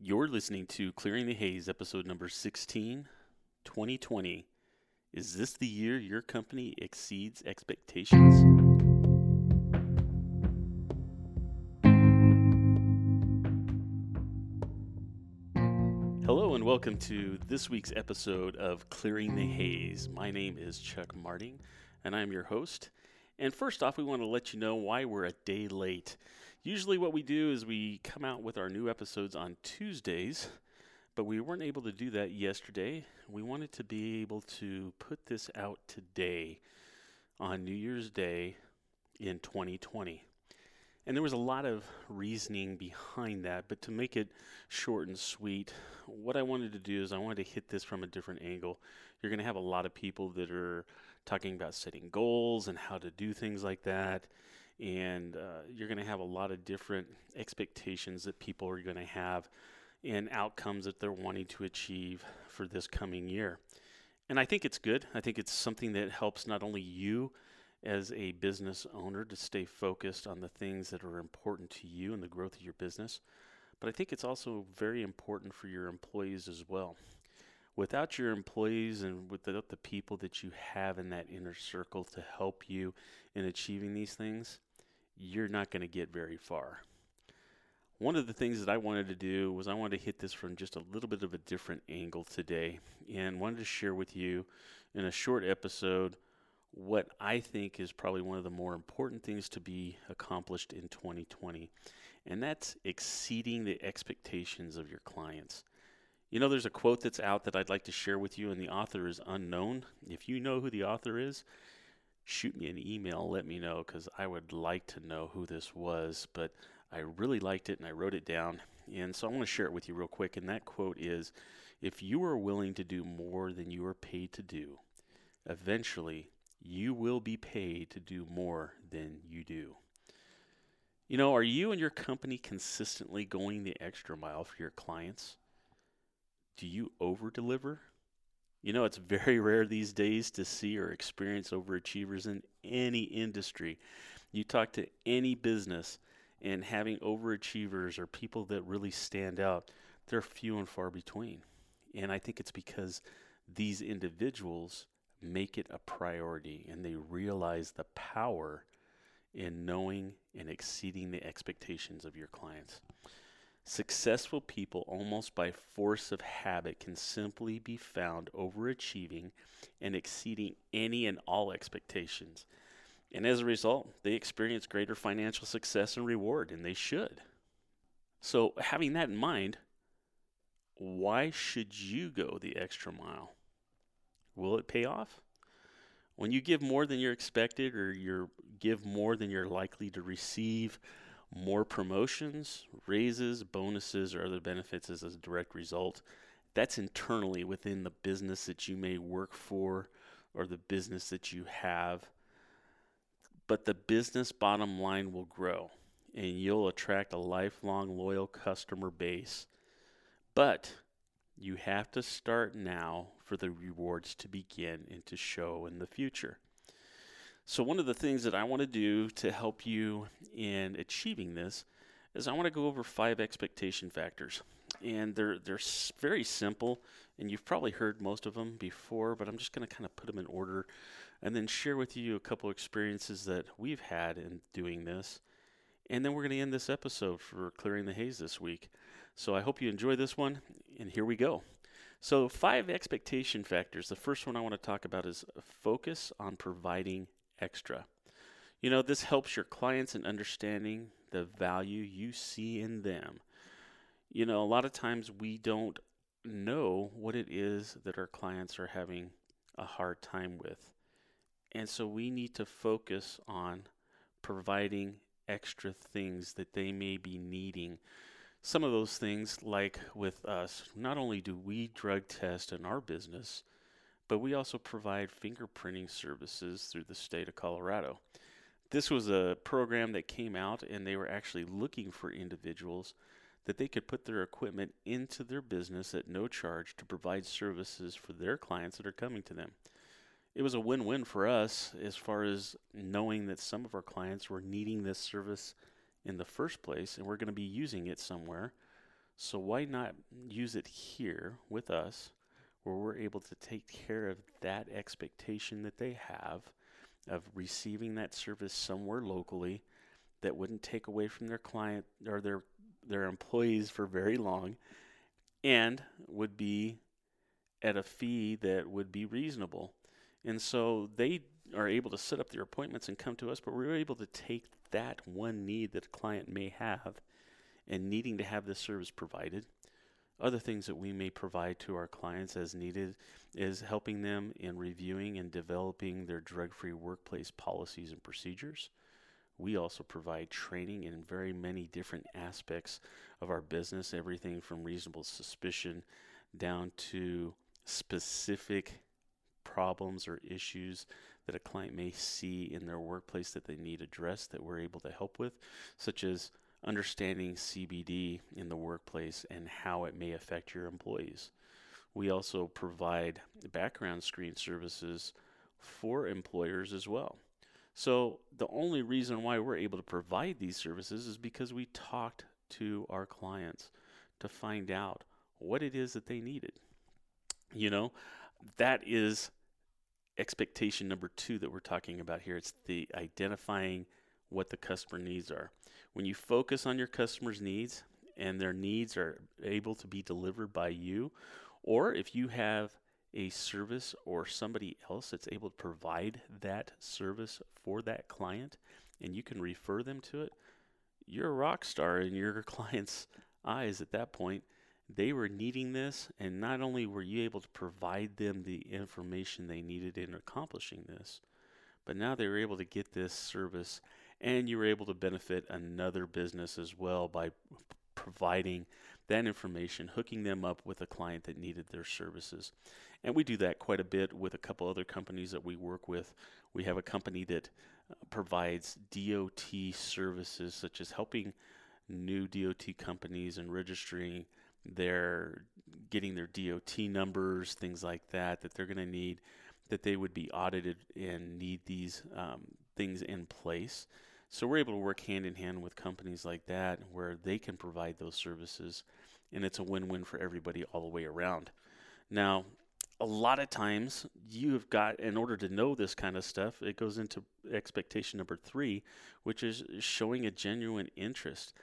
You're listening to Clearing the Haze, episode number 16, 2020. Is this the year your company exceeds expectations? Hello, and welcome to this week's episode of Clearing the Haze. My name is Chuck Marting, and I'm your host. And first off, we want to let you know why we're a day late. Usually, what we do is we come out with our new episodes on Tuesdays, but we weren't able to do that yesterday. We wanted to be able to put this out today on New Year's Day in 2020. And there was a lot of reasoning behind that, but to make it short and sweet, what I wanted to do is I wanted to hit this from a different angle. You're going to have a lot of people that are talking about setting goals and how to do things like that and uh, you're going to have a lot of different expectations that people are going to have and outcomes that they're wanting to achieve for this coming year. And I think it's good. I think it's something that helps not only you as a business owner to stay focused on the things that are important to you and the growth of your business, but I think it's also very important for your employees as well. Without your employees and without the people that you have in that inner circle to help you in achieving these things, you're not going to get very far. One of the things that I wanted to do was I wanted to hit this from just a little bit of a different angle today and wanted to share with you in a short episode what I think is probably one of the more important things to be accomplished in 2020, and that's exceeding the expectations of your clients. You know, there's a quote that's out that I'd like to share with you, and the author is unknown. If you know who the author is, shoot me an email, let me know, because I would like to know who this was. But I really liked it and I wrote it down. And so I want to share it with you real quick. And that quote is If you are willing to do more than you are paid to do, eventually you will be paid to do more than you do. You know, are you and your company consistently going the extra mile for your clients? Do you over deliver you know, it's very rare these days to see or experience overachievers in any industry. You talk to any business, and having overachievers or people that really stand out, they're few and far between. And I think it's because these individuals make it a priority and they realize the power in knowing and exceeding the expectations of your clients. Successful people, almost by force of habit, can simply be found overachieving and exceeding any and all expectations. And as a result, they experience greater financial success and reward, and they should. So, having that in mind, why should you go the extra mile? Will it pay off? When you give more than you're expected or you give more than you're likely to receive, more promotions, raises, bonuses, or other benefits as a direct result. That's internally within the business that you may work for or the business that you have. But the business bottom line will grow and you'll attract a lifelong loyal customer base. But you have to start now for the rewards to begin and to show in the future. So, one of the things that I want to do to help you in achieving this is I want to go over five expectation factors. And they're, they're very simple, and you've probably heard most of them before, but I'm just going to kind of put them in order and then share with you a couple experiences that we've had in doing this. And then we're going to end this episode for Clearing the Haze this week. So I hope you enjoy this one, and here we go. So, five expectation factors. The first one I want to talk about is focus on providing extra. You know, this helps your clients in understanding the value you see in them. You know, a lot of times we don't know what it is that our clients are having a hard time with. And so we need to focus on providing extra things that they may be needing. Some of those things, like with us, not only do we drug test in our business, but we also provide fingerprinting services through the state of Colorado. This was a program that came out, and they were actually looking for individuals that they could put their equipment into their business at no charge to provide services for their clients that are coming to them. It was a win win for us as far as knowing that some of our clients were needing this service in the first place, and we're going to be using it somewhere. So why not use it here with us where we're able to take care of that expectation that they have of receiving that service somewhere locally that wouldn't take away from their client or their their employees for very long and would be at a fee that would be reasonable. And so they are able to set up their appointments and come to us, but we're able to take that one need that a client may have and needing to have this service provided. Other things that we may provide to our clients as needed is helping them in reviewing and developing their drug free workplace policies and procedures. We also provide training in very many different aspects of our business, everything from reasonable suspicion down to specific problems or issues that a client may see in their workplace that they need addressed that we're able to help with, such as understanding CBD in the workplace and how it may affect your employees. We also provide background screen services for employers as well. So, the only reason why we're able to provide these services is because we talked to our clients to find out what it is that they needed. You know, that is expectation number two that we're talking about here. It's the identifying what the customer needs are. When you focus on your customer's needs and their needs are able to be delivered by you, or if you have a service or somebody else that's able to provide that service for that client and you can refer them to it, you're a rock star in your client's eyes at that point they were needing this, and not only were you able to provide them the information they needed in accomplishing this, but now they were able to get this service, and you were able to benefit another business as well by providing that information, hooking them up with a client that needed their services. And we do that quite a bit with a couple other companies that we work with. We have a company that uh, provides DOT services, such as helping new DOT companies and registering they're getting their DOT numbers, things like that, that they're going to need, that they would be audited and need these um, things in place. So we're able to work hand in hand with companies like that where they can provide those services, and it's a win win for everybody all the way around. Now, a lot of times you've got, in order to know this kind of stuff, it goes into expectation number three, which is showing a genuine interest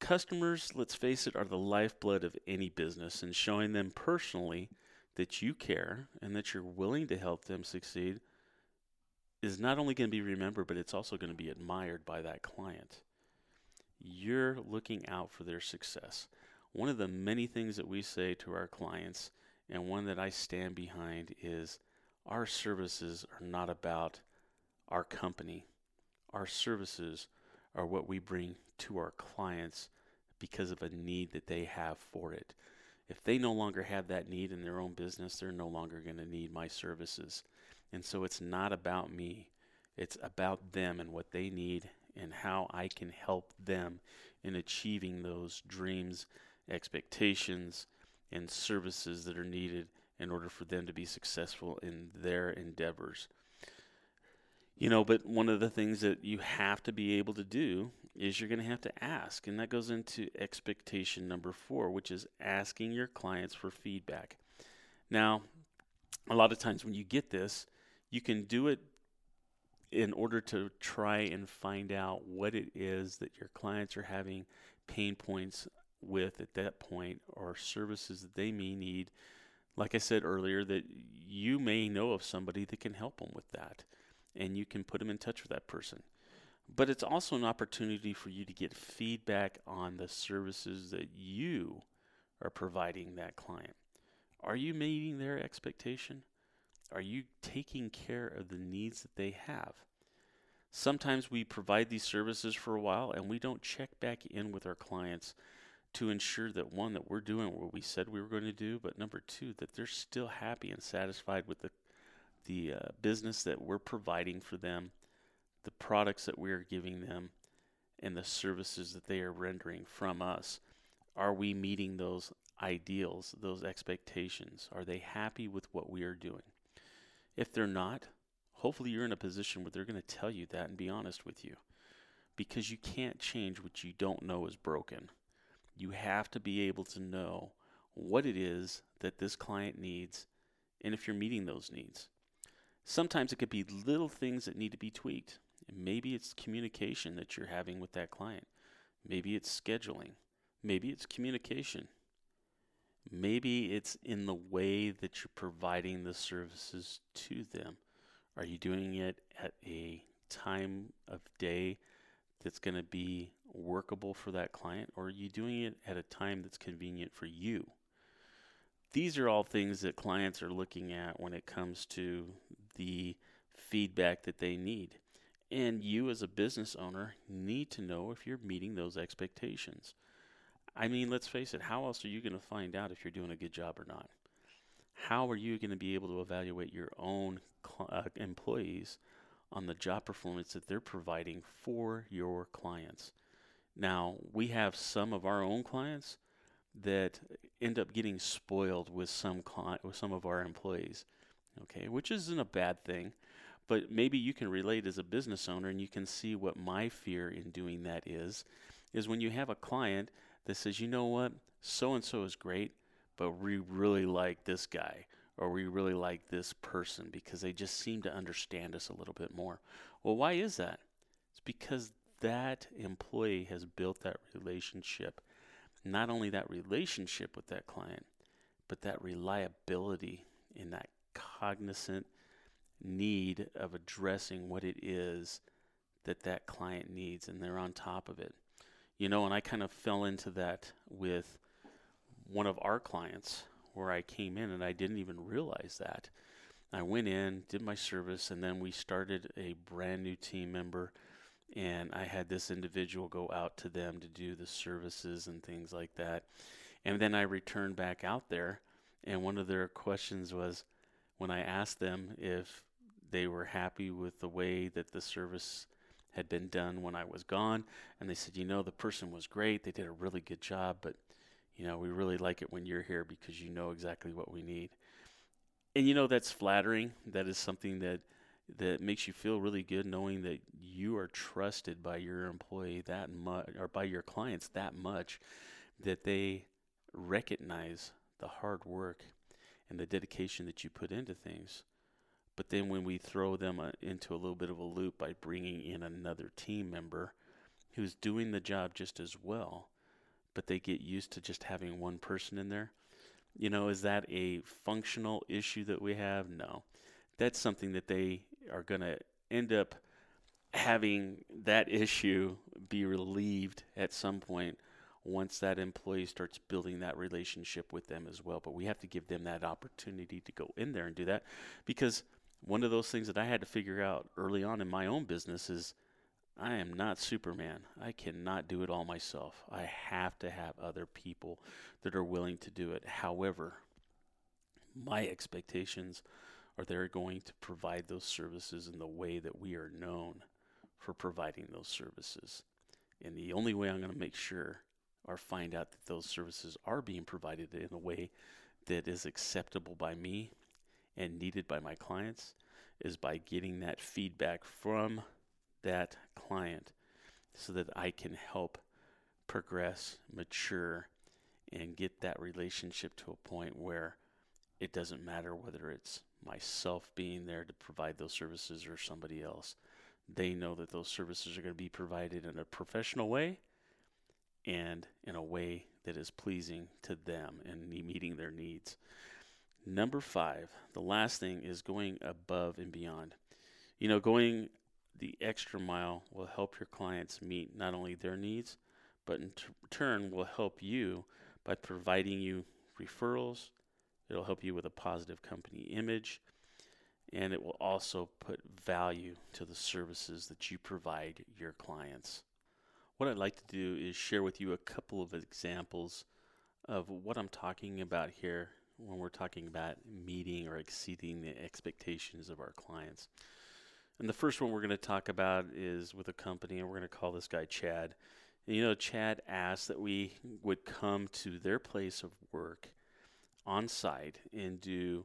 customers, let's face it, are the lifeblood of any business, and showing them personally that you care and that you're willing to help them succeed is not only going to be remembered, but it's also going to be admired by that client. You're looking out for their success. One of the many things that we say to our clients, and one that I stand behind, is our services are not about our company. Our services are what we bring to our clients because of a need that they have for it. If they no longer have that need in their own business, they're no longer going to need my services. And so it's not about me, it's about them and what they need and how I can help them in achieving those dreams, expectations, and services that are needed in order for them to be successful in their endeavors. You know, but one of the things that you have to be able to do is you're going to have to ask. And that goes into expectation number four, which is asking your clients for feedback. Now, a lot of times when you get this, you can do it in order to try and find out what it is that your clients are having pain points with at that point or services that they may need. Like I said earlier, that you may know of somebody that can help them with that and you can put them in touch with that person. But it's also an opportunity for you to get feedback on the services that you are providing that client. Are you meeting their expectation? Are you taking care of the needs that they have? Sometimes we provide these services for a while and we don't check back in with our clients to ensure that one, that we're doing what we said we were going to do, but number two, that they're still happy and satisfied with the the uh, business that we're providing for them, the products that we're giving them, and the services that they are rendering from us. Are we meeting those ideals, those expectations? Are they happy with what we are doing? If they're not, hopefully you're in a position where they're going to tell you that and be honest with you. Because you can't change what you don't know is broken. You have to be able to know what it is that this client needs and if you're meeting those needs. Sometimes it could be little things that need to be tweaked. Maybe it's communication that you're having with that client. Maybe it's scheduling. Maybe it's communication. Maybe it's in the way that you're providing the services to them. Are you doing it at a time of day that's going to be workable for that client, or are you doing it at a time that's convenient for you? These are all things that clients are looking at when it comes to the feedback that they need. And you, as a business owner, need to know if you're meeting those expectations. I mean, let's face it, how else are you going to find out if you're doing a good job or not? How are you going to be able to evaluate your own cl- uh, employees on the job performance that they're providing for your clients? Now, we have some of our own clients that end up getting spoiled with some client, with some of our employees. Okay, which isn't a bad thing, but maybe you can relate as a business owner and you can see what my fear in doing that is is when you have a client that says, "You know what? So and so is great, but we really like this guy or we really like this person because they just seem to understand us a little bit more." Well, why is that? It's because that employee has built that relationship. Not only that relationship with that client, but that reliability in that cognizant need of addressing what it is that that client needs and they're on top of it. You know, and I kind of fell into that with one of our clients where I came in and I didn't even realize that. I went in, did my service, and then we started a brand new team member. And I had this individual go out to them to do the services and things like that. And then I returned back out there, and one of their questions was, when I asked them if they were happy with the way that the service had been done when I was gone, and they said, you know, the person was great. They did a really good job, but you know, we really like it when you're here because you know exactly what we need. And you know that's flattering. That is something that that makes you feel really good knowing that you are trusted by your employee that much or by your clients that much that they recognize the hard work and the dedication that you put into things. But then when we throw them uh, into a little bit of a loop by bringing in another team member who's doing the job just as well, but they get used to just having one person in there, you know, is that a functional issue that we have? No. That's something that they are going to end up having that issue be relieved at some point once that employee starts building that relationship with them as well. But we have to give them that opportunity to go in there and do that because one of those things that I had to figure out early on in my own business is I am not Superman. I cannot do it all myself. I have to have other people that are willing to do it. However, my expectations are they're going to provide those services in the way that we are known for providing those services. And the only way I'm going to make sure or find out that those services are being provided in a way that is acceptable by me and needed by my clients is by getting that feedback from that client so that I can help progress, mature, and get that relationship to a point where it doesn't matter whether it's myself being there to provide those services or somebody else. They know that those services are going to be provided in a professional way and in a way that is pleasing to them and meeting their needs. Number five, the last thing is going above and beyond. You know, going the extra mile will help your clients meet not only their needs, but in t- turn will help you by providing you referrals. It'll help you with a positive company image, and it will also put value to the services that you provide your clients. What I'd like to do is share with you a couple of examples of what I'm talking about here when we're talking about meeting or exceeding the expectations of our clients. And the first one we're going to talk about is with a company, and we're going to call this guy Chad. And, you know, Chad asked that we would come to their place of work on site and do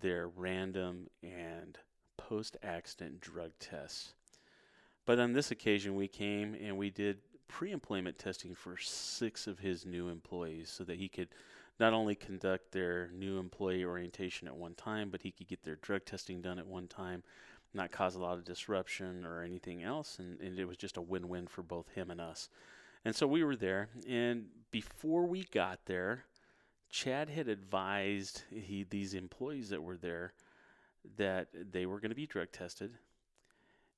their random and post accident drug tests. But on this occasion, we came and we did pre employment testing for six of his new employees so that he could not only conduct their new employee orientation at one time, but he could get their drug testing done at one time, not cause a lot of disruption or anything else. And, and it was just a win win for both him and us. And so we were there. And before we got there, Chad had advised he, these employees that were there that they were going to be drug tested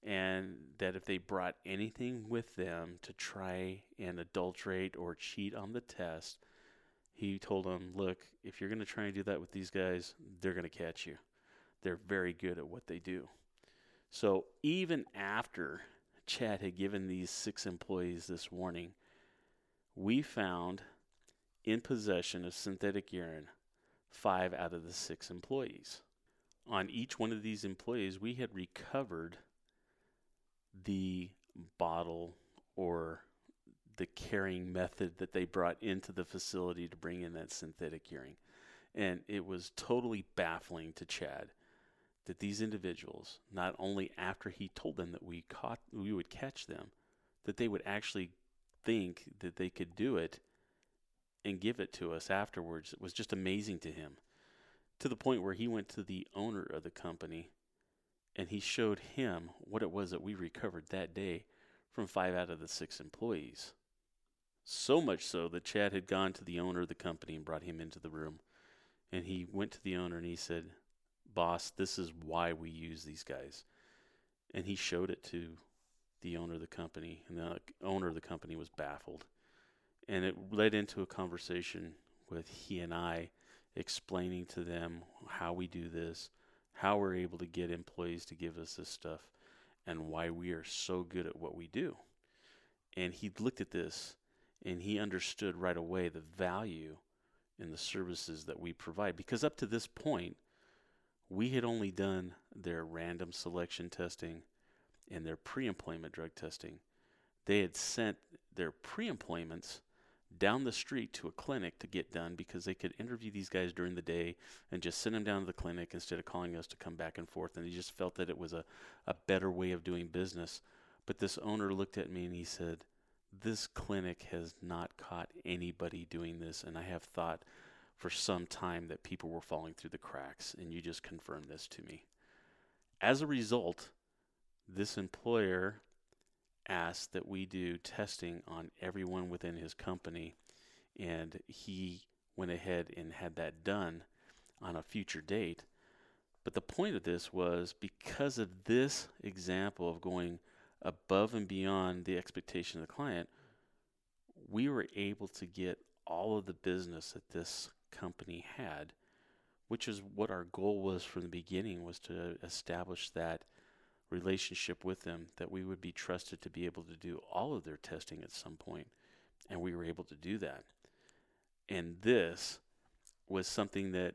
and that if they brought anything with them to try and adulterate or cheat on the test, he told them, Look, if you're going to try and do that with these guys, they're going to catch you. They're very good at what they do. So even after Chad had given these six employees this warning, we found in possession of synthetic urine five out of the six employees. On each one of these employees, we had recovered the bottle or the carrying method that they brought into the facility to bring in that synthetic urine. And it was totally baffling to Chad that these individuals, not only after he told them that we caught we would catch them, that they would actually think that they could do it and give it to us afterwards. It was just amazing to him. To the point where he went to the owner of the company and he showed him what it was that we recovered that day from five out of the six employees. So much so that Chad had gone to the owner of the company and brought him into the room. And he went to the owner and he said, Boss, this is why we use these guys. And he showed it to the owner of the company. And the owner of the company was baffled. And it led into a conversation with he and I explaining to them how we do this, how we're able to get employees to give us this stuff, and why we are so good at what we do. And he looked at this and he understood right away the value in the services that we provide. Because up to this point, we had only done their random selection testing and their pre employment drug testing. They had sent their pre employments down the street to a clinic to get done because they could interview these guys during the day and just send them down to the clinic instead of calling us to come back and forth. And he just felt that it was a, a better way of doing business. But this owner looked at me and he said, this clinic has not caught anybody doing this, and I have thought for some time that people were falling through the cracks, and you just confirmed this to me. As a result, this employer asked that we do testing on everyone within his company, and he went ahead and had that done on a future date. But the point of this was because of this example of going above and beyond the expectation of the client, we were able to get all of the business that this company had, which is what our goal was from the beginning was to establish that relationship with them that we would be trusted to be able to do all of their testing at some point and we were able to do that. And this was something that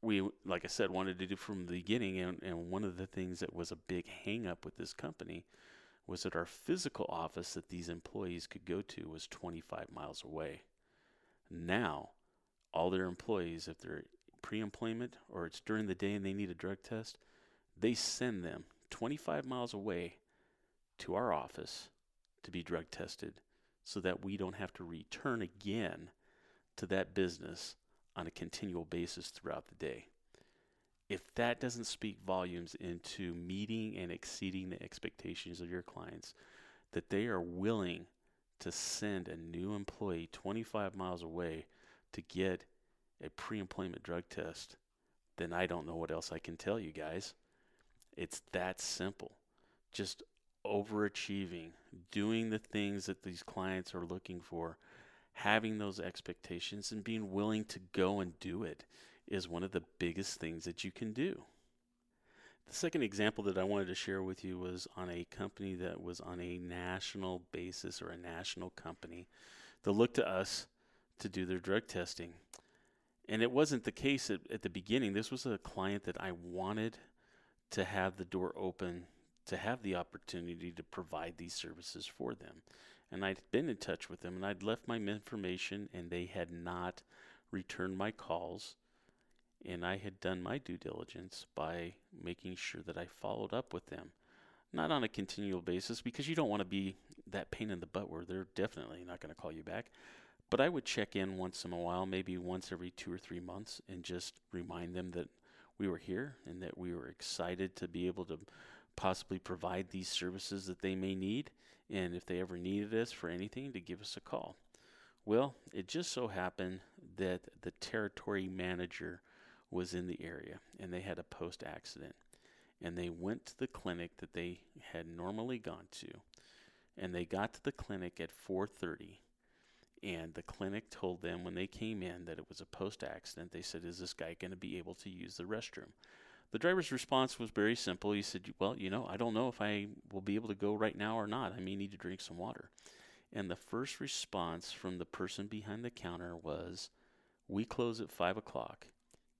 we like I said wanted to do from the beginning and, and one of the things that was a big hang up with this company was that our physical office that these employees could go to was 25 miles away. Now, all their employees, if they're pre employment or it's during the day and they need a drug test, they send them 25 miles away to our office to be drug tested so that we don't have to return again to that business on a continual basis throughout the day if that doesn't speak volumes into meeting and exceeding the expectations of your clients, that they are willing to send a new employee 25 miles away to get a pre employment drug test, then I don't know what else I can tell you guys. It's that simple. Just overachieving, doing the things that these clients are looking for, having those expectations, and being willing to go and do it is one of the biggest things that you can do. The second example that I wanted to share with you was on a company that was on a national basis or a national company that looked to us to do their drug testing. And it wasn't the case at, at the beginning. This was a client that I wanted to have the door open to have the opportunity to provide these services for them. And I'd been in touch with them and I'd left my information and they had not returned my calls and I had done my due diligence by making sure that I followed up with them. Not on a continual basis because you don't want to be that pain in the butt where they're definitely not going to call you back. But I would check in once in a while, maybe once every two or three months, and just remind them that we were here and that we were excited to be able to possibly provide these services that they may need. And if they ever needed us for anything, to give us a call. Well, it just so happened that the territory manager was in the area and they had a post accident. And they went to the clinic that they had normally gone to. And they got to the clinic at 4:30 and the clinic told them when they came in that it was a post accident. They said, "Is this guy going to be able to use the restroom?" The driver's response was very simple. He said, "Well, you know, I don't know if I will be able to go right now or not. I may need to drink some water." And the first response from the person behind the counter was, We close at 5 o'clock.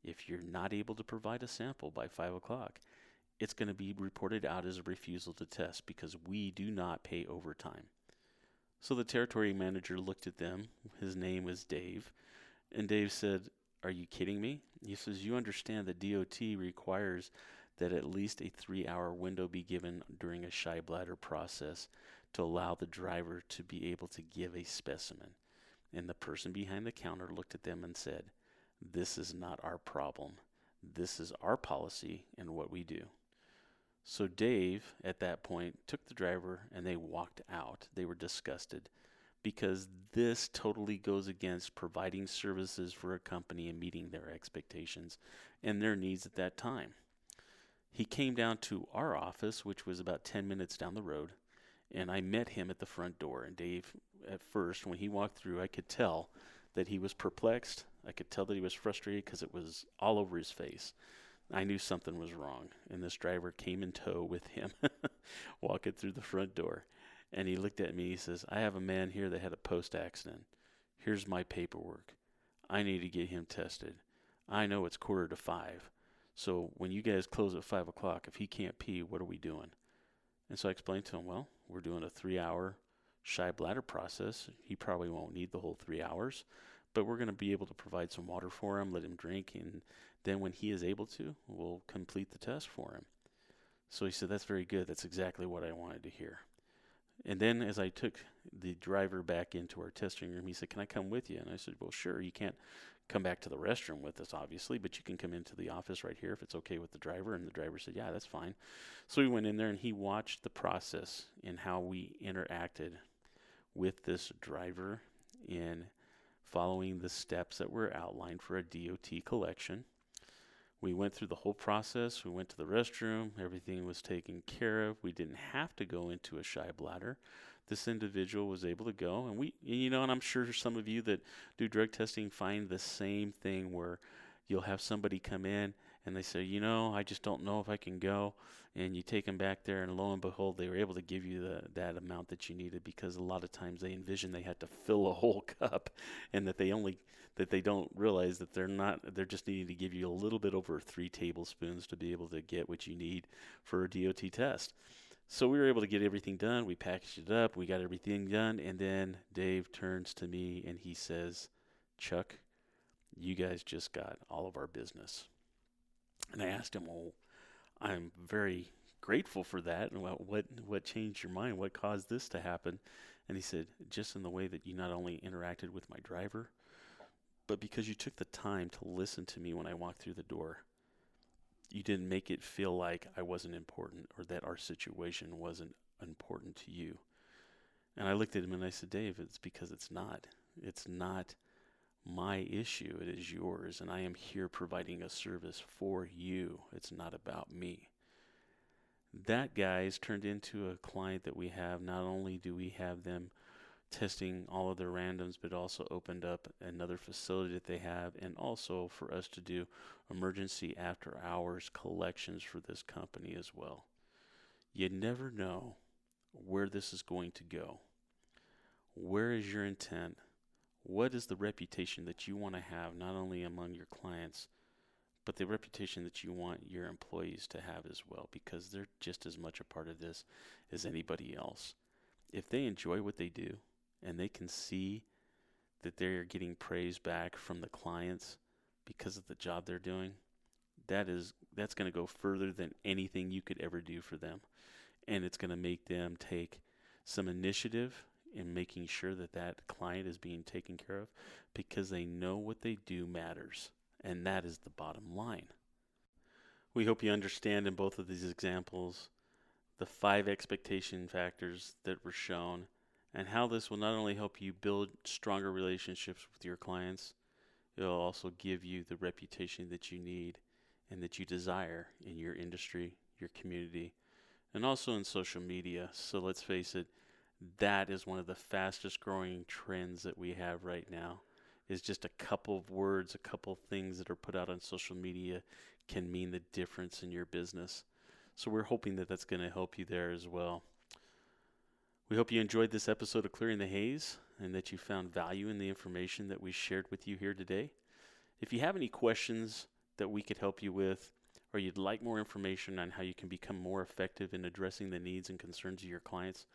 If you're not able to provide a sample by 5 o'clock, it's going to be reported out as a refusal to test because we do not pay overtime. So the territory manager looked at them. His name was Dave. And Dave said, Are you kidding me? He says, You understand that DOT requires that at least a three hour window be given during a shy bladder process to allow the driver to be able to give a specimen. And the person behind the counter looked at them and said, This is not our problem. This is our policy and what we do. So Dave, at that point, took the driver and they walked out. They were disgusted because this totally goes against providing services for a company and meeting their expectations and their needs at that time. He came down to our office, which was about 10 minutes down the road, and I met him at the front door. And Dave, at first, when he walked through, I could tell that he was perplexed. I could tell that he was frustrated because it was all over his face. I knew something was wrong, and this driver came in tow with him, walking through the front door. And he looked at me. He says, "I have a man here that had a post accident. Here's my paperwork. I need to get him tested. I know it's quarter to five, so when you guys close at five o'clock, if he can't pee, what are we doing?" And so I explained to him, well, we're doing a three hour shy bladder process. He probably won't need the whole three hours, but we're going to be able to provide some water for him, let him drink, and then when he is able to, we'll complete the test for him. So he said, That's very good. That's exactly what I wanted to hear. And then as I took the driver back into our testing room, he said, Can I come with you? And I said, Well, sure. You can't come back to the restroom with us, obviously, but you can come into the office right here if it's okay with the driver. And the driver said, Yeah, that's fine. So we went in there and he watched the process and how we interacted with this driver in following the steps that were outlined for a DOT collection. We went through the whole process. We went to the restroom. Everything was taken care of. We didn't have to go into a shy bladder this individual was able to go and we you know and i'm sure some of you that do drug testing find the same thing where you'll have somebody come in and they say you know i just don't know if i can go and you take them back there and lo and behold they were able to give you the, that amount that you needed because a lot of times they envision they had to fill a whole cup and that they only that they don't realize that they're not they're just needing to give you a little bit over three tablespoons to be able to get what you need for a DOT test so we were able to get everything done. We packaged it up. We got everything done. And then Dave turns to me and he says, Chuck, you guys just got all of our business. And I asked him, Well, I'm very grateful for that. And what, what, what changed your mind? What caused this to happen? And he said, Just in the way that you not only interacted with my driver, but because you took the time to listen to me when I walked through the door you didn't make it feel like I wasn't important or that our situation wasn't important to you. And I looked at him and I said, Dave, it's because it's not. It's not my issue, it is yours. And I am here providing a service for you. It's not about me. That guy's turned into a client that we have. Not only do we have them testing all of their randoms, but also opened up another facility that they have, and also for us to do emergency after hours collections for this company as well. You never know where this is going to go. Where is your intent? What is the reputation that you want to have, not only among your clients, but the reputation that you want your employees to have as well, because they're just as much a part of this as anybody else. If they enjoy what they do, and they can see that they're getting praise back from the clients because of the job they're doing, that is that's going to go further than anything you could ever do for them. And it's going to make them take some initiative in making sure that that client is being taken care of because they know what they do matters. And that is the bottom line. We hope you understand in both of these examples the five expectation factors that were shown and how this will not only help you build stronger relationships with your clients, it'll also give you the reputation that you need and that you desire in your industry, your community, and also in social media. So let's face it, that is one of the fastest growing trends that we have right now is just a couple of words, a couple of things that are put out on social media can mean the difference in your business. So we're hoping that that's going to help you there as well. We hope you enjoyed this episode of Clearing the Haze and that you found value in the information that we shared with you here today. If you have any questions that we could help you with, or you'd like more information on how you can become more effective in addressing the needs and concerns of your clients,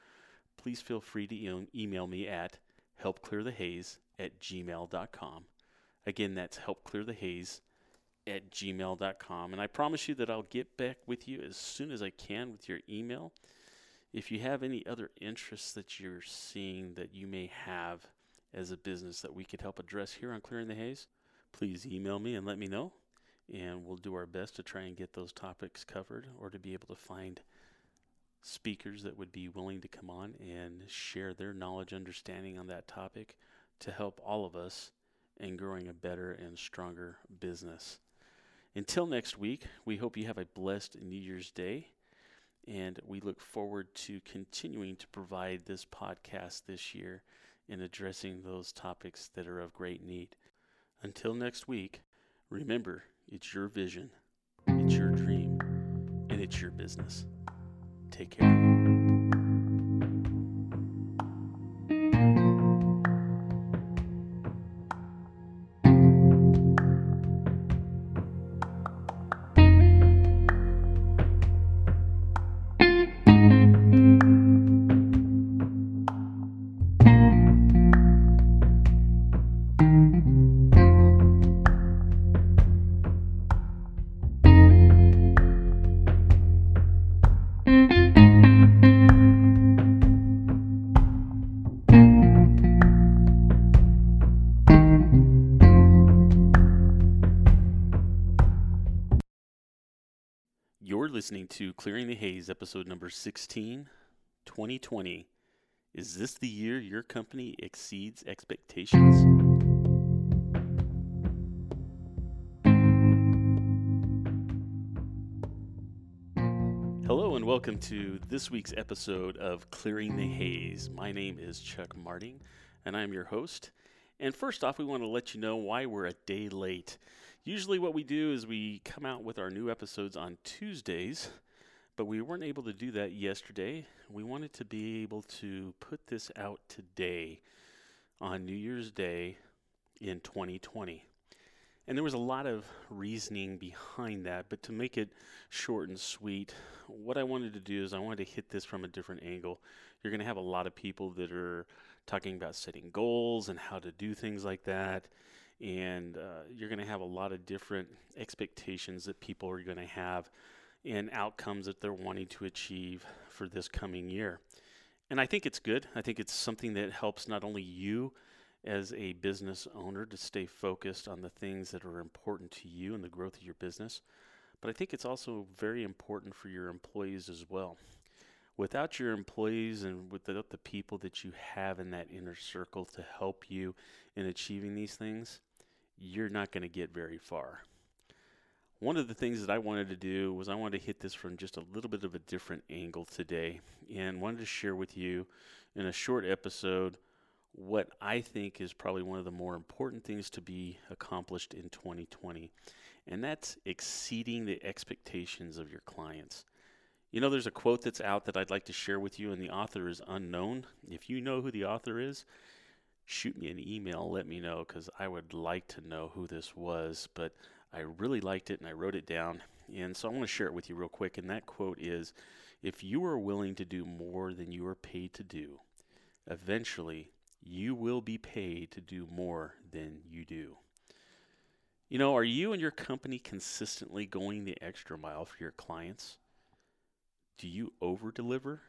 please feel free to email me at helpclearthehaze at gmail.com. Again, that's helpclearthehaze at gmail.com. And I promise you that I'll get back with you as soon as I can with your email. If you have any other interests that you're seeing that you may have as a business that we could help address here on Clearing the Haze, please email me and let me know. And we'll do our best to try and get those topics covered or to be able to find speakers that would be willing to come on and share their knowledge, understanding on that topic to help all of us in growing a better and stronger business. Until next week, we hope you have a blessed New Year's Day, and we look forward to continuing to provide this podcast this year in addressing those topics that are of great need. Until next week, remember it's your vision, it's your dream, and it's your business. Take care. You're listening to Clearing the Haze, episode number 16, 2020. Is this the year your company exceeds expectations? Hello, and welcome to this week's episode of Clearing the Haze. My name is Chuck Marting, and I'm your host. And first off, we want to let you know why we're a day late. Usually, what we do is we come out with our new episodes on Tuesdays, but we weren't able to do that yesterday. We wanted to be able to put this out today on New Year's Day in 2020. And there was a lot of reasoning behind that, but to make it short and sweet, what I wanted to do is I wanted to hit this from a different angle. You're going to have a lot of people that are talking about setting goals and how to do things like that and uh, you're going to have a lot of different expectations that people are going to have and outcomes that they're wanting to achieve for this coming year. And I think it's good. I think it's something that helps not only you as a business owner to stay focused on the things that are important to you and the growth of your business, but I think it's also very important for your employees as well. Without your employees and without the people that you have in that inner circle to help you in achieving these things, you're not going to get very far. One of the things that I wanted to do was I wanted to hit this from just a little bit of a different angle today and wanted to share with you in a short episode what I think is probably one of the more important things to be accomplished in 2020, and that's exceeding the expectations of your clients. You know, there's a quote that's out that I'd like to share with you, and the author is unknown. If you know who the author is, shoot me an email, let me know, because I would like to know who this was. But I really liked it and I wrote it down. And so I want to share it with you real quick. And that quote is If you are willing to do more than you are paid to do, eventually you will be paid to do more than you do. You know, are you and your company consistently going the extra mile for your clients? Do you over deliver?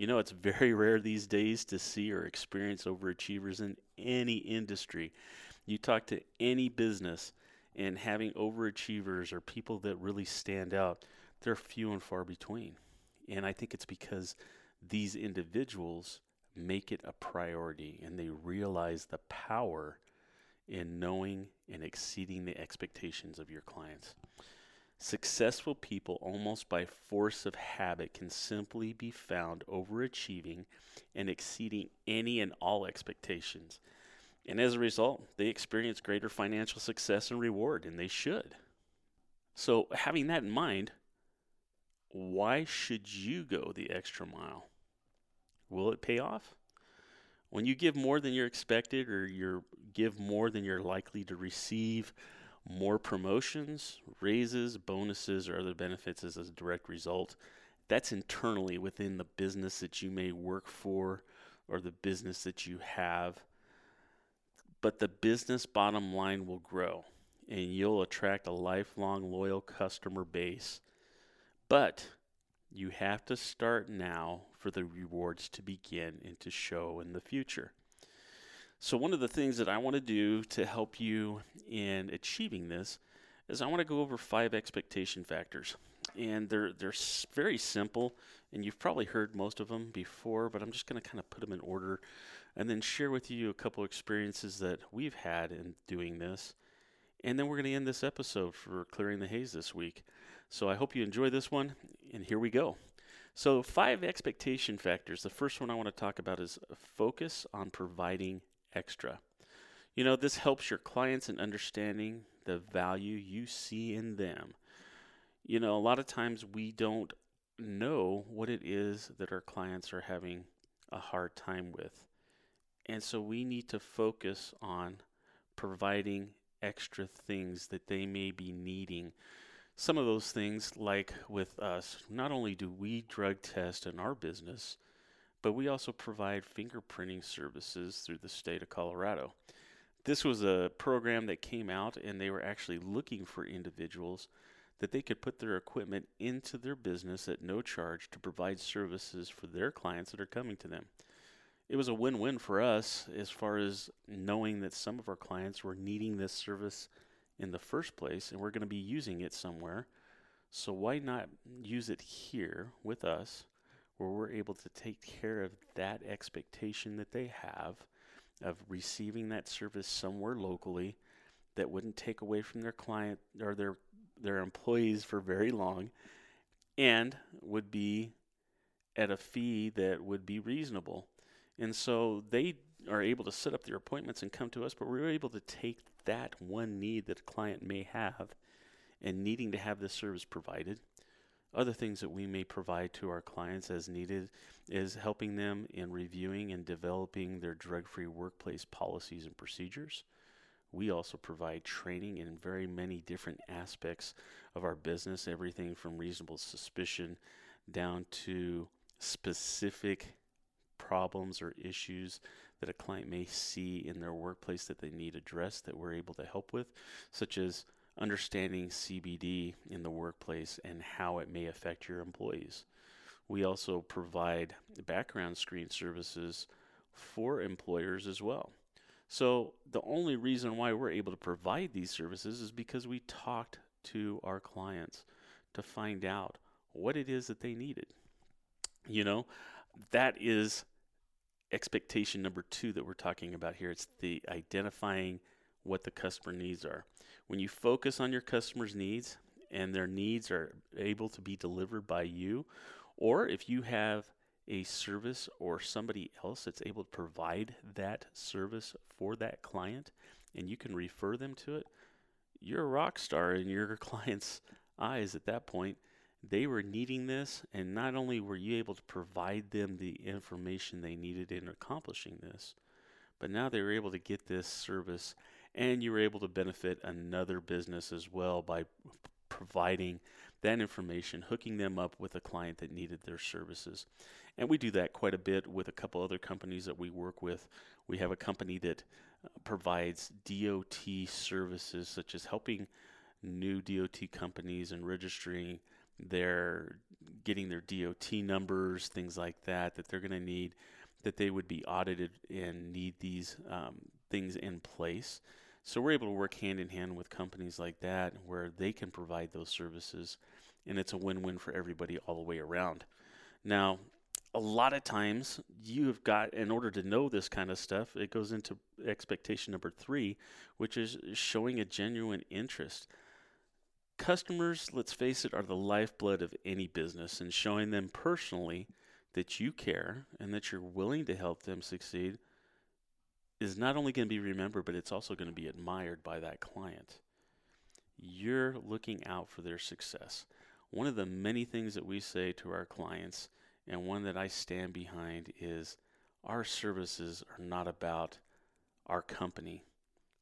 You know, it's very rare these days to see or experience overachievers in any industry. You talk to any business, and having overachievers or people that really stand out, they're few and far between. And I think it's because these individuals make it a priority and they realize the power in knowing and exceeding the expectations of your clients. Successful people, almost by force of habit, can simply be found overachieving and exceeding any and all expectations. And as a result, they experience greater financial success and reward, and they should. So, having that in mind, why should you go the extra mile? Will it pay off? When you give more than you're expected or you give more than you're likely to receive, more promotions, raises, bonuses, or other benefits as a direct result. That's internally within the business that you may work for or the business that you have. But the business bottom line will grow and you'll attract a lifelong loyal customer base. But you have to start now for the rewards to begin and to show in the future. So, one of the things that I want to do to help you in achieving this is I want to go over five expectation factors. And they're, they're very simple, and you've probably heard most of them before, but I'm just going to kind of put them in order and then share with you a couple experiences that we've had in doing this. And then we're going to end this episode for Clearing the Haze this week. So I hope you enjoy this one, and here we go. So, five expectation factors. The first one I want to talk about is focus on providing extra. You know, this helps your clients in understanding the value you see in them. You know, a lot of times we don't know what it is that our clients are having a hard time with. And so we need to focus on providing extra things that they may be needing. Some of those things, like with us, not only do we drug test in our business, but we also provide fingerprinting services through the state of Colorado. This was a program that came out, and they were actually looking for individuals that they could put their equipment into their business at no charge to provide services for their clients that are coming to them. It was a win win for us as far as knowing that some of our clients were needing this service in the first place, and we're going to be using it somewhere. So, why not use it here with us where we're able to take care of that expectation that they have of receiving that service somewhere locally that wouldn't take away from their client or their their employees for very long and would be at a fee that would be reasonable. And so they are able to set up their appointments and come to us, but we're able to take that one need that a client may have and needing to have this service provided other things that we may provide to our clients as needed is helping them in reviewing and developing their drug free workplace policies and procedures. We also provide training in very many different aspects of our business, everything from reasonable suspicion down to specific problems or issues that a client may see in their workplace that they need addressed that we're able to help with, such as understanding CBD in the workplace and how it may affect your employees. We also provide background screen services for employers as well. So, the only reason why we're able to provide these services is because we talked to our clients to find out what it is that they needed. You know, that is expectation number two that we're talking about here. It's the identifying what the customer needs are. When you focus on your customer's needs and their needs are able to be delivered by you, or if you have a service or somebody else that's able to provide that service for that client and you can refer them to it, you're a rock star in your client's eyes at that point. They were needing this, and not only were you able to provide them the information they needed in accomplishing this, but now they were able to get this service and you were able to benefit another business as well by providing that information, hooking them up with a client that needed their services. And we do that quite a bit with a couple other companies that we work with. We have a company that uh, provides DOT services, such as helping new DOT companies and registering they're getting their DOT numbers, things like that, that they're going to need, that they would be audited and need these um, things in place. So we're able to work hand in hand with companies like that where they can provide those services, and it's a win win for everybody all the way around. Now, a lot of times you have got in order to know this kind of stuff it goes into expectation number three which is showing a genuine interest customers let's face it are the lifeblood of any business and showing them personally that you care and that you're willing to help them succeed is not only going to be remembered but it's also going to be admired by that client you're looking out for their success one of the many things that we say to our clients and one that I stand behind is our services are not about our company.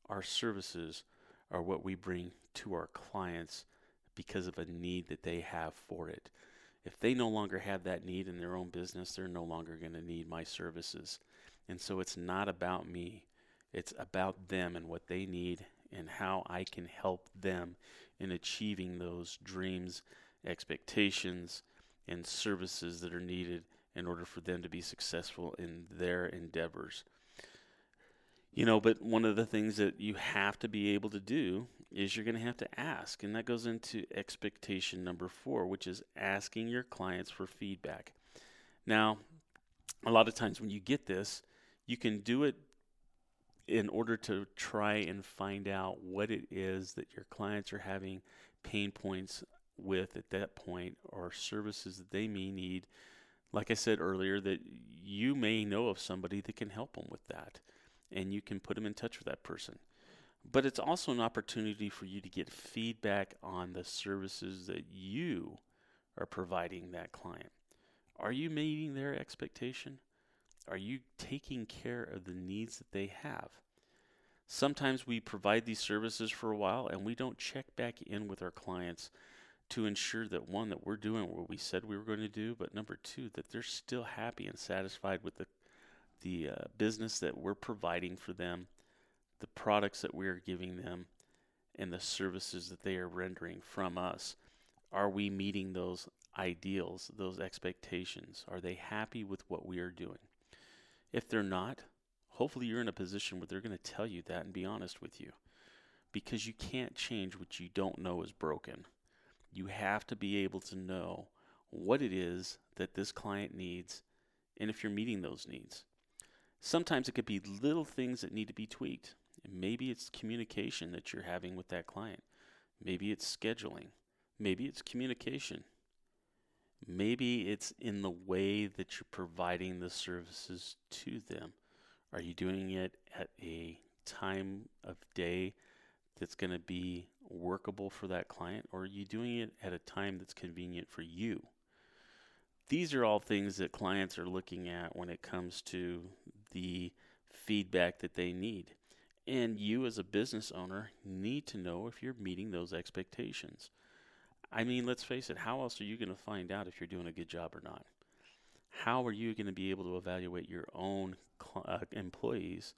Our services are what we bring to our clients because of a need that they have for it. If they no longer have that need in their own business, they're no longer going to need my services. And so it's not about me, it's about them and what they need and how I can help them in achieving those dreams, expectations, and services that are needed in order for them to be successful in their endeavors. You know, but one of the things that you have to be able to do is you're going to have to ask. And that goes into expectation number four, which is asking your clients for feedback. Now, a lot of times when you get this, you can do it in order to try and find out what it is that your clients are having pain points with at that point or services that they may need. Like I said earlier, that you may know of somebody that can help them with that, and you can put them in touch with that person. But it's also an opportunity for you to get feedback on the services that you are providing that client. Are you meeting their expectation? Are you taking care of the needs that they have? Sometimes we provide these services for a while and we don't check back in with our clients to ensure that one that we're doing what we said we were going to do, but number two that they're still happy and satisfied with the the uh, business that we're providing for them, the products that we are giving them, and the services that they are rendering from us. Are we meeting those ideals, those expectations? Are they happy with what we are doing? If they're not, hopefully you're in a position where they're going to tell you that and be honest with you. Because you can't change what you don't know is broken you have to be able to know what it is that this client needs and if you're meeting those needs. Sometimes it could be little things that need to be tweaked. Maybe it's communication that you're having with that client. Maybe it's scheduling. Maybe it's communication. Maybe it's in the way that you're providing the services to them. Are you doing it at a time of day that's going to be workable for that client, or are you doing it at a time that's convenient for you? These are all things that clients are looking at when it comes to the feedback that they need. And you, as a business owner, need to know if you're meeting those expectations. I mean, let's face it, how else are you going to find out if you're doing a good job or not? How are you going to be able to evaluate your own cl- uh, employees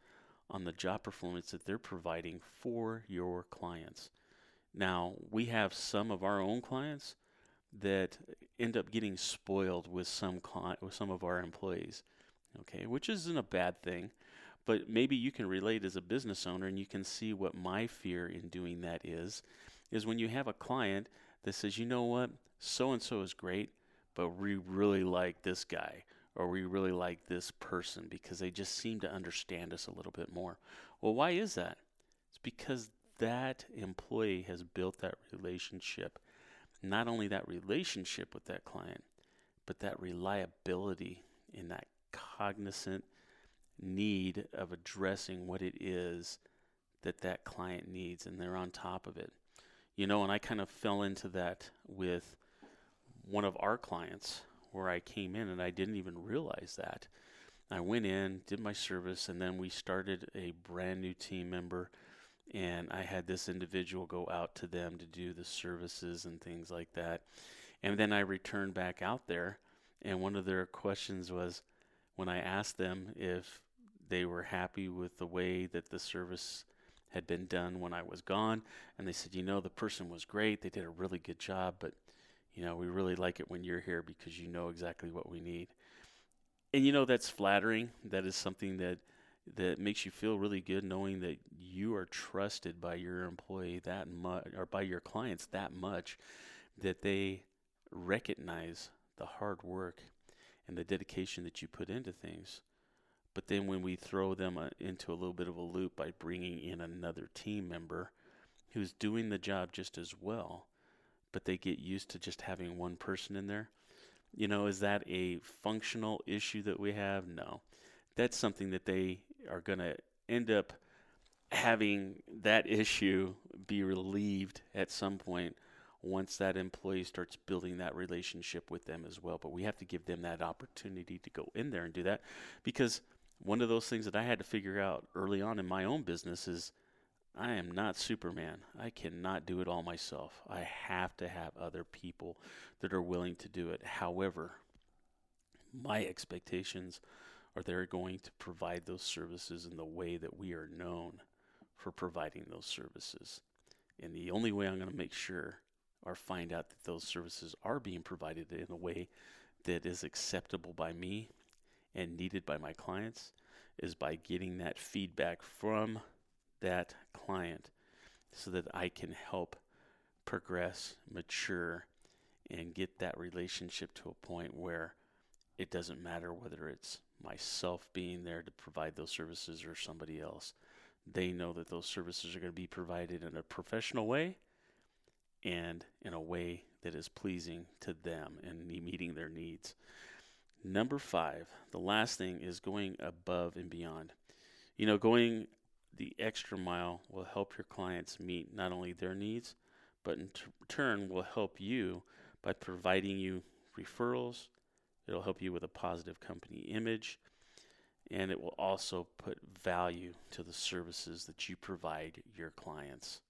on the job performance that they're providing for your clients? Now, we have some of our own clients that end up getting spoiled with some with some of our employees. Okay, which isn't a bad thing, but maybe you can relate as a business owner and you can see what my fear in doing that is is when you have a client that says, "You know what? So and so is great, but we really like this guy." Or we really like this person because they just seem to understand us a little bit more. Well, why is that? It's because that employee has built that relationship, not only that relationship with that client, but that reliability in that cognizant need of addressing what it is that that client needs, and they're on top of it. You know, and I kind of fell into that with one of our clients where I came in and I didn't even realize that. I went in, did my service, and then we started a brand new team member and I had this individual go out to them to do the services and things like that. And then I returned back out there, and one of their questions was when I asked them if they were happy with the way that the service had been done when I was gone, and they said, you know, the person was great, they did a really good job, but You know, we really like it when you're here because you know exactly what we need. And you know that's flattering. That is something that that makes you feel really good knowing that you are trusted by your employee that much or by your clients that much that they recognize the hard work and the dedication that you put into things. But then when we throw them uh, into a little bit of a loop by bringing in another team member who's doing the job just as well, but they get used to just having one person in there, you know, is that a functional issue that we have? No. That's something that they are going to end up having that issue be relieved at some point once that employee starts building that relationship with them as well. But we have to give them that opportunity to go in there and do that because one of those things that I had to figure out early on in my own business is I am not Superman. I cannot do it all myself. I have to have other people that are willing to do it. However, my expectations are they're going to provide those services in the way that we are known for providing those services. And the only way I'm going to make sure or find out that those services are being provided in a way that is acceptable by me and needed by my clients is by getting that feedback from that client so that I can help progress, mature, and get that relationship to a point where it doesn't matter whether it's myself being there to provide those services or somebody else. They know that those services are going to be provided in a professional way and in a way that is pleasing to them and meeting their needs. Number five, the last thing is going above and beyond. You know, going the extra mile will help your clients meet not only their needs, but in t- turn will help you by providing you referrals. It'll help you with a positive company image, and it will also put value to the services that you provide your clients.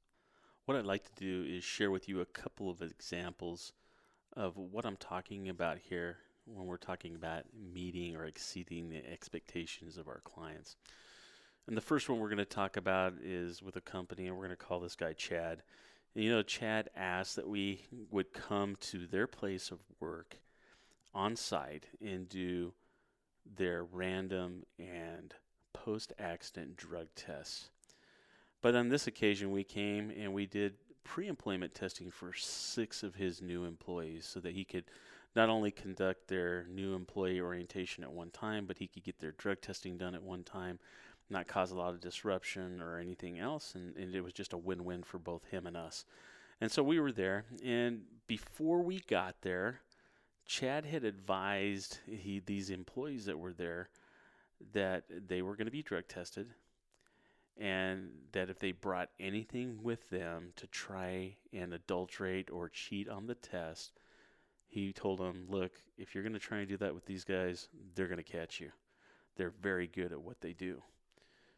What I'd like to do is share with you a couple of examples of what I'm talking about here when we're talking about meeting or exceeding the expectations of our clients. And the first one we're going to talk about is with a company, and we're going to call this guy Chad. And, you know, Chad asked that we would come to their place of work on site and do their random and post accident drug tests. But on this occasion, we came and we did pre employment testing for six of his new employees so that he could not only conduct their new employee orientation at one time, but he could get their drug testing done at one time, not cause a lot of disruption or anything else. And, and it was just a win win for both him and us. And so we were there. And before we got there, Chad had advised he, these employees that were there that they were going to be drug tested and that if they brought anything with them to try and adulterate or cheat on the test, he told them, Look, if you're going to try and do that with these guys, they're going to catch you. They're very good at what they do.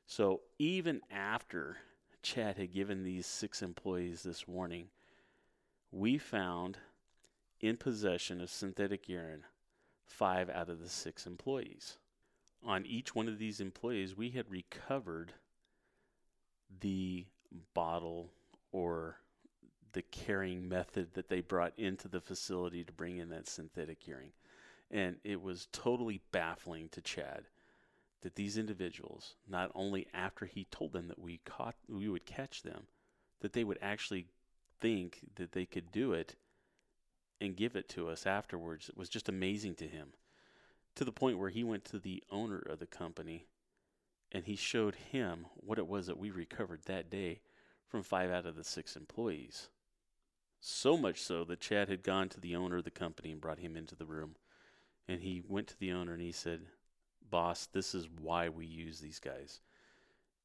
So even after Chad had given these six employees this warning, we found in possession of synthetic urine five out of the six employees. On each one of these employees, we had recovered the bottle or the carrying method that they brought into the facility to bring in that synthetic urine. And it was totally baffling to Chad that these individuals, not only after he told them that we caught we would catch them, that they would actually think that they could do it and give it to us afterwards. It was just amazing to him. To the point where he went to the owner of the company and he showed him what it was that we recovered that day from five out of the six employees. So much so that Chad had gone to the owner of the company and brought him into the room. And he went to the owner and he said, Boss, this is why we use these guys.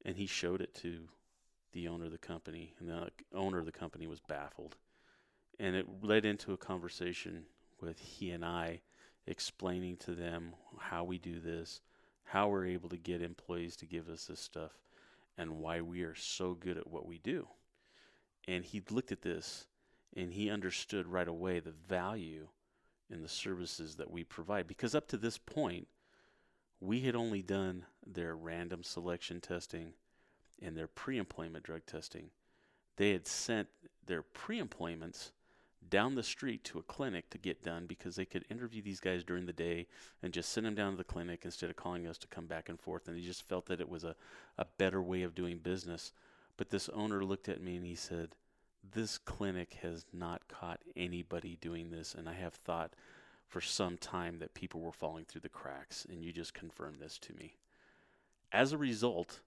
And he showed it to the owner of the company. And the owner of the company was baffled. And it led into a conversation with he and I explaining to them how we do this, how we're able to get employees to give us this stuff, and why we are so good at what we do. And he looked at this and he understood right away the value in the services that we provide. Because up to this point, we had only done their random selection testing and their pre employment drug testing. They had sent their pre employments down the street to a clinic to get done because they could interview these guys during the day and just send them down to the clinic instead of calling us to come back and forth. And he just felt that it was a, a better way of doing business. But this owner looked at me and he said, This clinic has not caught anybody doing this. And I have thought for some time that people were falling through the cracks. And you just confirmed this to me. As a result,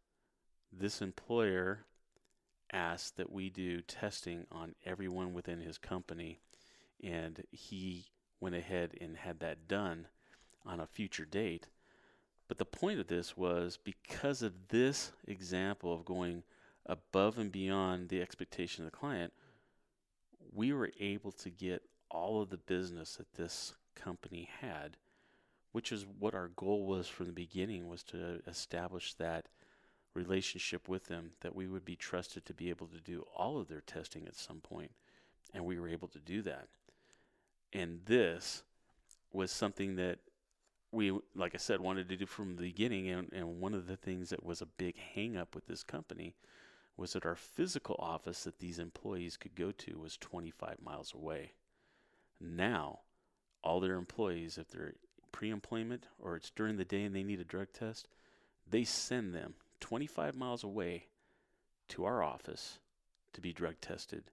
this employer asked that we do testing on everyone within his company, and he went ahead and had that done on a future date. But the point of this was because of this example of going above and beyond the expectation of the client, we were able to get all of the business that this company had, which is what our goal was from the beginning was to establish that relationship with them that we would be trusted to be able to do all of their testing at some point, and we were able to do that. And this was something that we, like I said, wanted to do from the beginning. And, and one of the things that was a big hang up with this company was that our physical office that these employees could go to was 25 miles away. Now, all their employees, if they're pre employment or it's during the day and they need a drug test, they send them 25 miles away to our office to be drug tested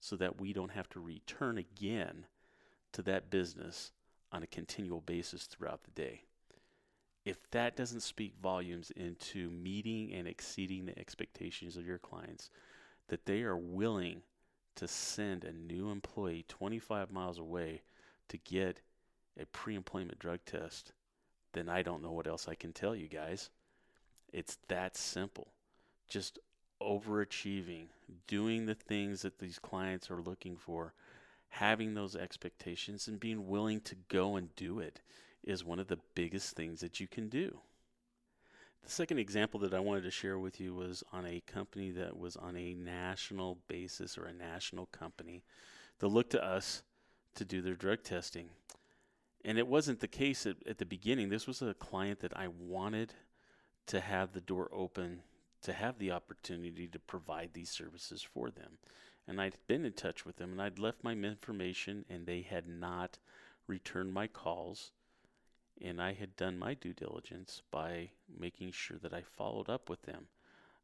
so that we don't have to return again to that business on a continual basis throughout the day. If that doesn't speak volumes into meeting and exceeding the expectations of your clients, that they are willing to send a new employee 25 miles away to get a pre employment drug test, then I don't know what else I can tell you guys. It's that simple. Just overachieving, doing the things that these clients are looking for, having those expectations, and being willing to go and do it is one of the biggest things that you can do. The second example that I wanted to share with you was on a company that was on a national basis or a national company that looked to us to do their drug testing. And it wasn't the case at, at the beginning. This was a client that I wanted to have the door open to have the opportunity to provide these services for them. And I'd been in touch with them and I'd left my information and they had not returned my calls. And I had done my due diligence by making sure that I followed up with them.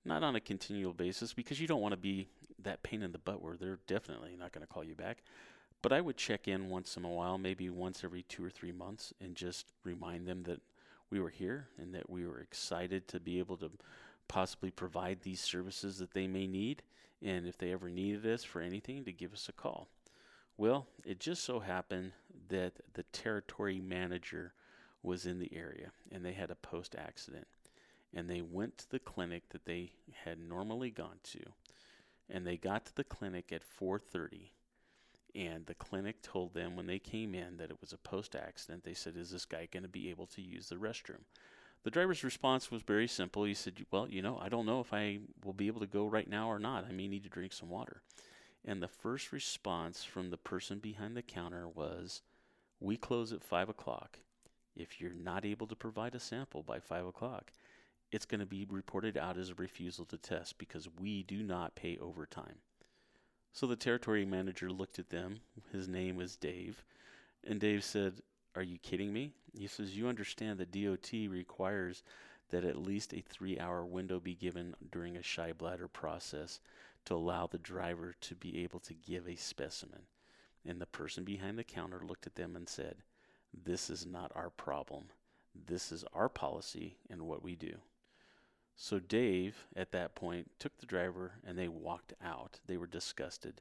Not on a continual basis because you don't want to be that pain in the butt where they're definitely not going to call you back. But I would check in once in a while, maybe once every two or three months, and just remind them that we were here and that we were excited to be able to possibly provide these services that they may need. And if they ever needed us for anything, to give us a call. Well, it just so happened that the territory manager was in the area and they had a post accident. And they went to the clinic that they had normally gone to. And they got to the clinic at 4:30 and the clinic told them when they came in that it was a post accident. They said, Is this guy going to be able to use the restroom? The driver's response was very simple. He said, Well, you know, I don't know if I will be able to go right now or not. I may need to drink some water. And the first response from the person behind the counter was, We close at 5 o'clock. If you're not able to provide a sample by 5 o'clock, it's going to be reported out as a refusal to test because we do not pay overtime. So the territory manager looked at them. His name was Dave. And Dave said, Are you kidding me? He says, You understand that DOT requires that at least a three hour window be given during a shy bladder process to allow the driver to be able to give a specimen. And the person behind the counter looked at them and said, This is not our problem. This is our policy and what we do. So Dave, at that point, took the driver and they walked out. They were disgusted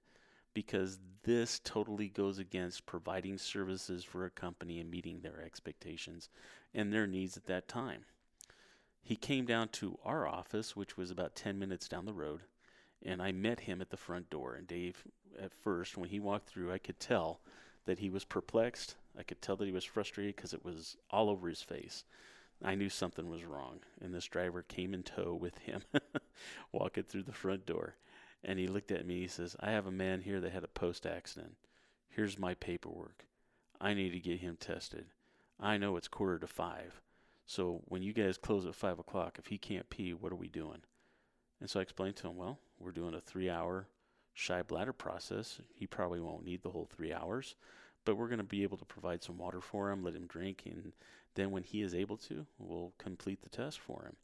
because this totally goes against providing services for a company and meeting their expectations and their needs at that time. He came down to our office, which was about 10 minutes down the road, and I met him at the front door. And Dave, at first, when he walked through, I could tell that he was perplexed. I could tell that he was frustrated because it was all over his face. I knew something was wrong, and this driver came in tow with him, walking through the front door. And he looked at me. He says, I have a man here that had a post accident. Here's my paperwork. I need to get him tested. I know it's quarter to five. So when you guys close at five o'clock, if he can't pee, what are we doing? And so I explained to him, well, we're doing a three hour shy bladder process, he probably won't need the whole three hours, but we're going to be able to provide some water for him, let him drink, and then when he is able to, we'll complete the test for him.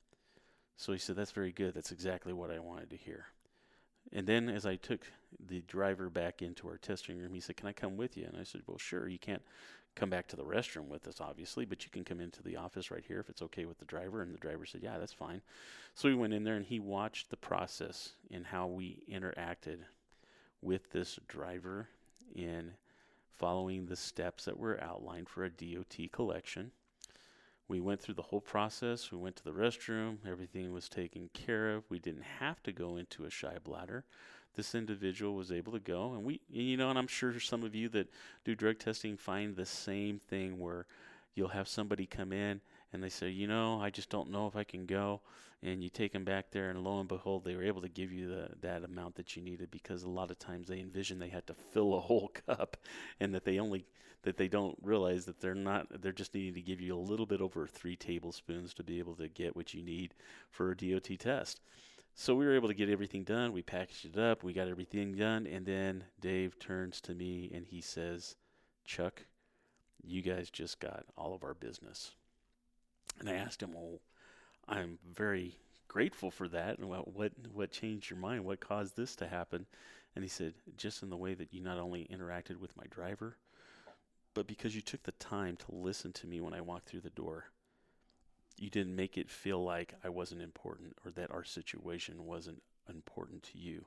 So he said, That's very good. That's exactly what I wanted to hear. And then as I took the driver back into our testing room, he said, Can I come with you? And I said, Well, sure. You can't come back to the restroom with us, obviously, but you can come into the office right here if it's okay with the driver. And the driver said, Yeah, that's fine. So we went in there and he watched the process and how we interacted with this driver in following the steps that were outlined for a DOT collection. We went through the whole process. We went to the restroom. Everything was taken care of. We didn't have to go into a shy bladder. This individual was able to go, and we, you know, and I'm sure some of you that do drug testing find the same thing where you'll have somebody come in and they say, you know, I just don't know if I can go. And you take them back there, and lo and behold, they were able to give you the, that amount that you needed because a lot of times they envision they had to fill a whole cup, and that they only that they don't realize that they're not they're just needing to give you a little bit over three tablespoons to be able to get what you need for a DOT test. So we were able to get everything done. We packaged it up. We got everything done, and then Dave turns to me and he says, "Chuck, you guys just got all of our business." And I asked him, "Well, I'm very grateful for that. And what what what changed your mind? What caused this to happen?" And he said, "Just in the way that you not only interacted with my driver, but because you took the time to listen to me when I walked through the door." You didn't make it feel like I wasn't important or that our situation wasn't important to you.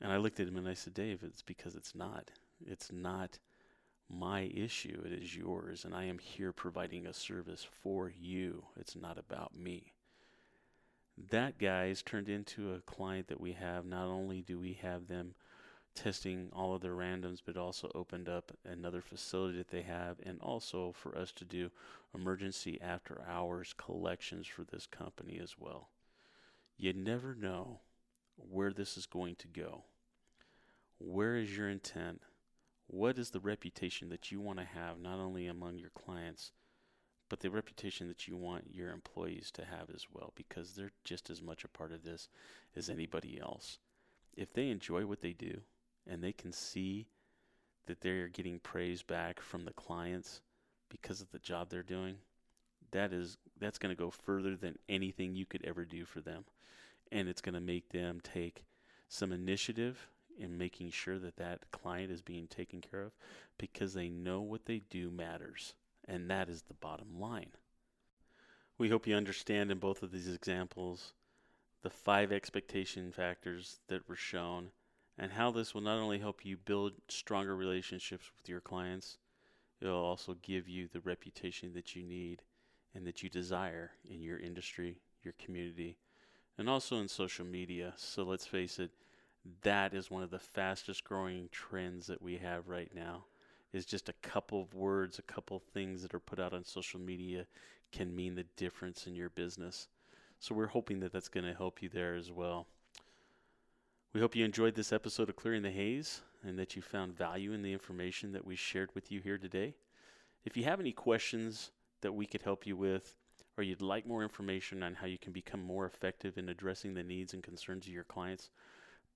And I looked at him and I said, Dave, it's because it's not. It's not my issue, it is yours, and I am here providing a service for you. It's not about me. That guy's turned into a client that we have. Not only do we have them testing all of their randoms, but also opened up another facility that they have, and also for us to do emergency after hours collections for this company as well. You never know where this is going to go. Where is your intent? What is the reputation that you want to have not only among your clients but the reputation that you want your employees to have as well? Because they're just as much a part of this as anybody else. If they enjoy what they do and they can see that they're getting praise back from the clients because of the job they're doing that is that's going to go further than anything you could ever do for them. And it's going to make them take some initiative in making sure that that client is being taken care of because they know what they do matters. And that is the bottom line. We hope you understand in both of these examples the five expectation factors that were shown and how this will not only help you build stronger relationships with your clients, it will also give you the reputation that you need and that you desire in your industry, your community, and also in social media. So let's face it, that is one of the fastest growing trends that we have right now is just a couple of words a couple of things that are put out on social media can mean the difference in your business. So we're hoping that that's going to help you there as well. We hope you enjoyed this episode of clearing the haze and that you found value in the information that we shared with you here today. If you have any questions that we could help you with or you'd like more information on how you can become more effective in addressing the needs and concerns of your clients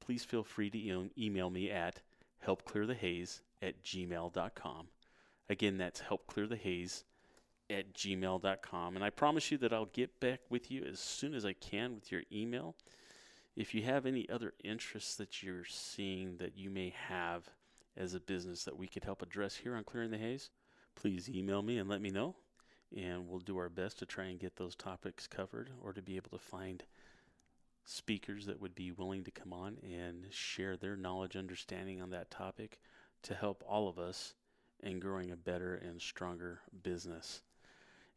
please feel free to e- email me at helpclearthehaze at gmail.com. Again, that's helpclearthehaze at gmail.com. And I promise you that I'll get back with you as soon as I can with your email. If you have any other interests that you're seeing that you may have as a business that we could help address here on Clearing the Haze, please email me and let me know. And we'll do our best to try and get those topics covered or to be able to find speakers that would be willing to come on and share their knowledge, understanding on that topic to help all of us in growing a better and stronger business.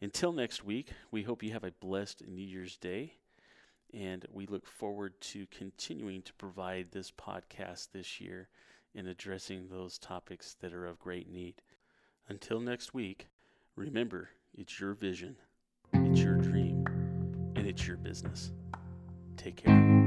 Until next week, we hope you have a blessed New Year's Day, and we look forward to continuing to provide this podcast this year in addressing those topics that are of great need. Until next week, remember it's your vision, it's your dream, and it's your business. Take care.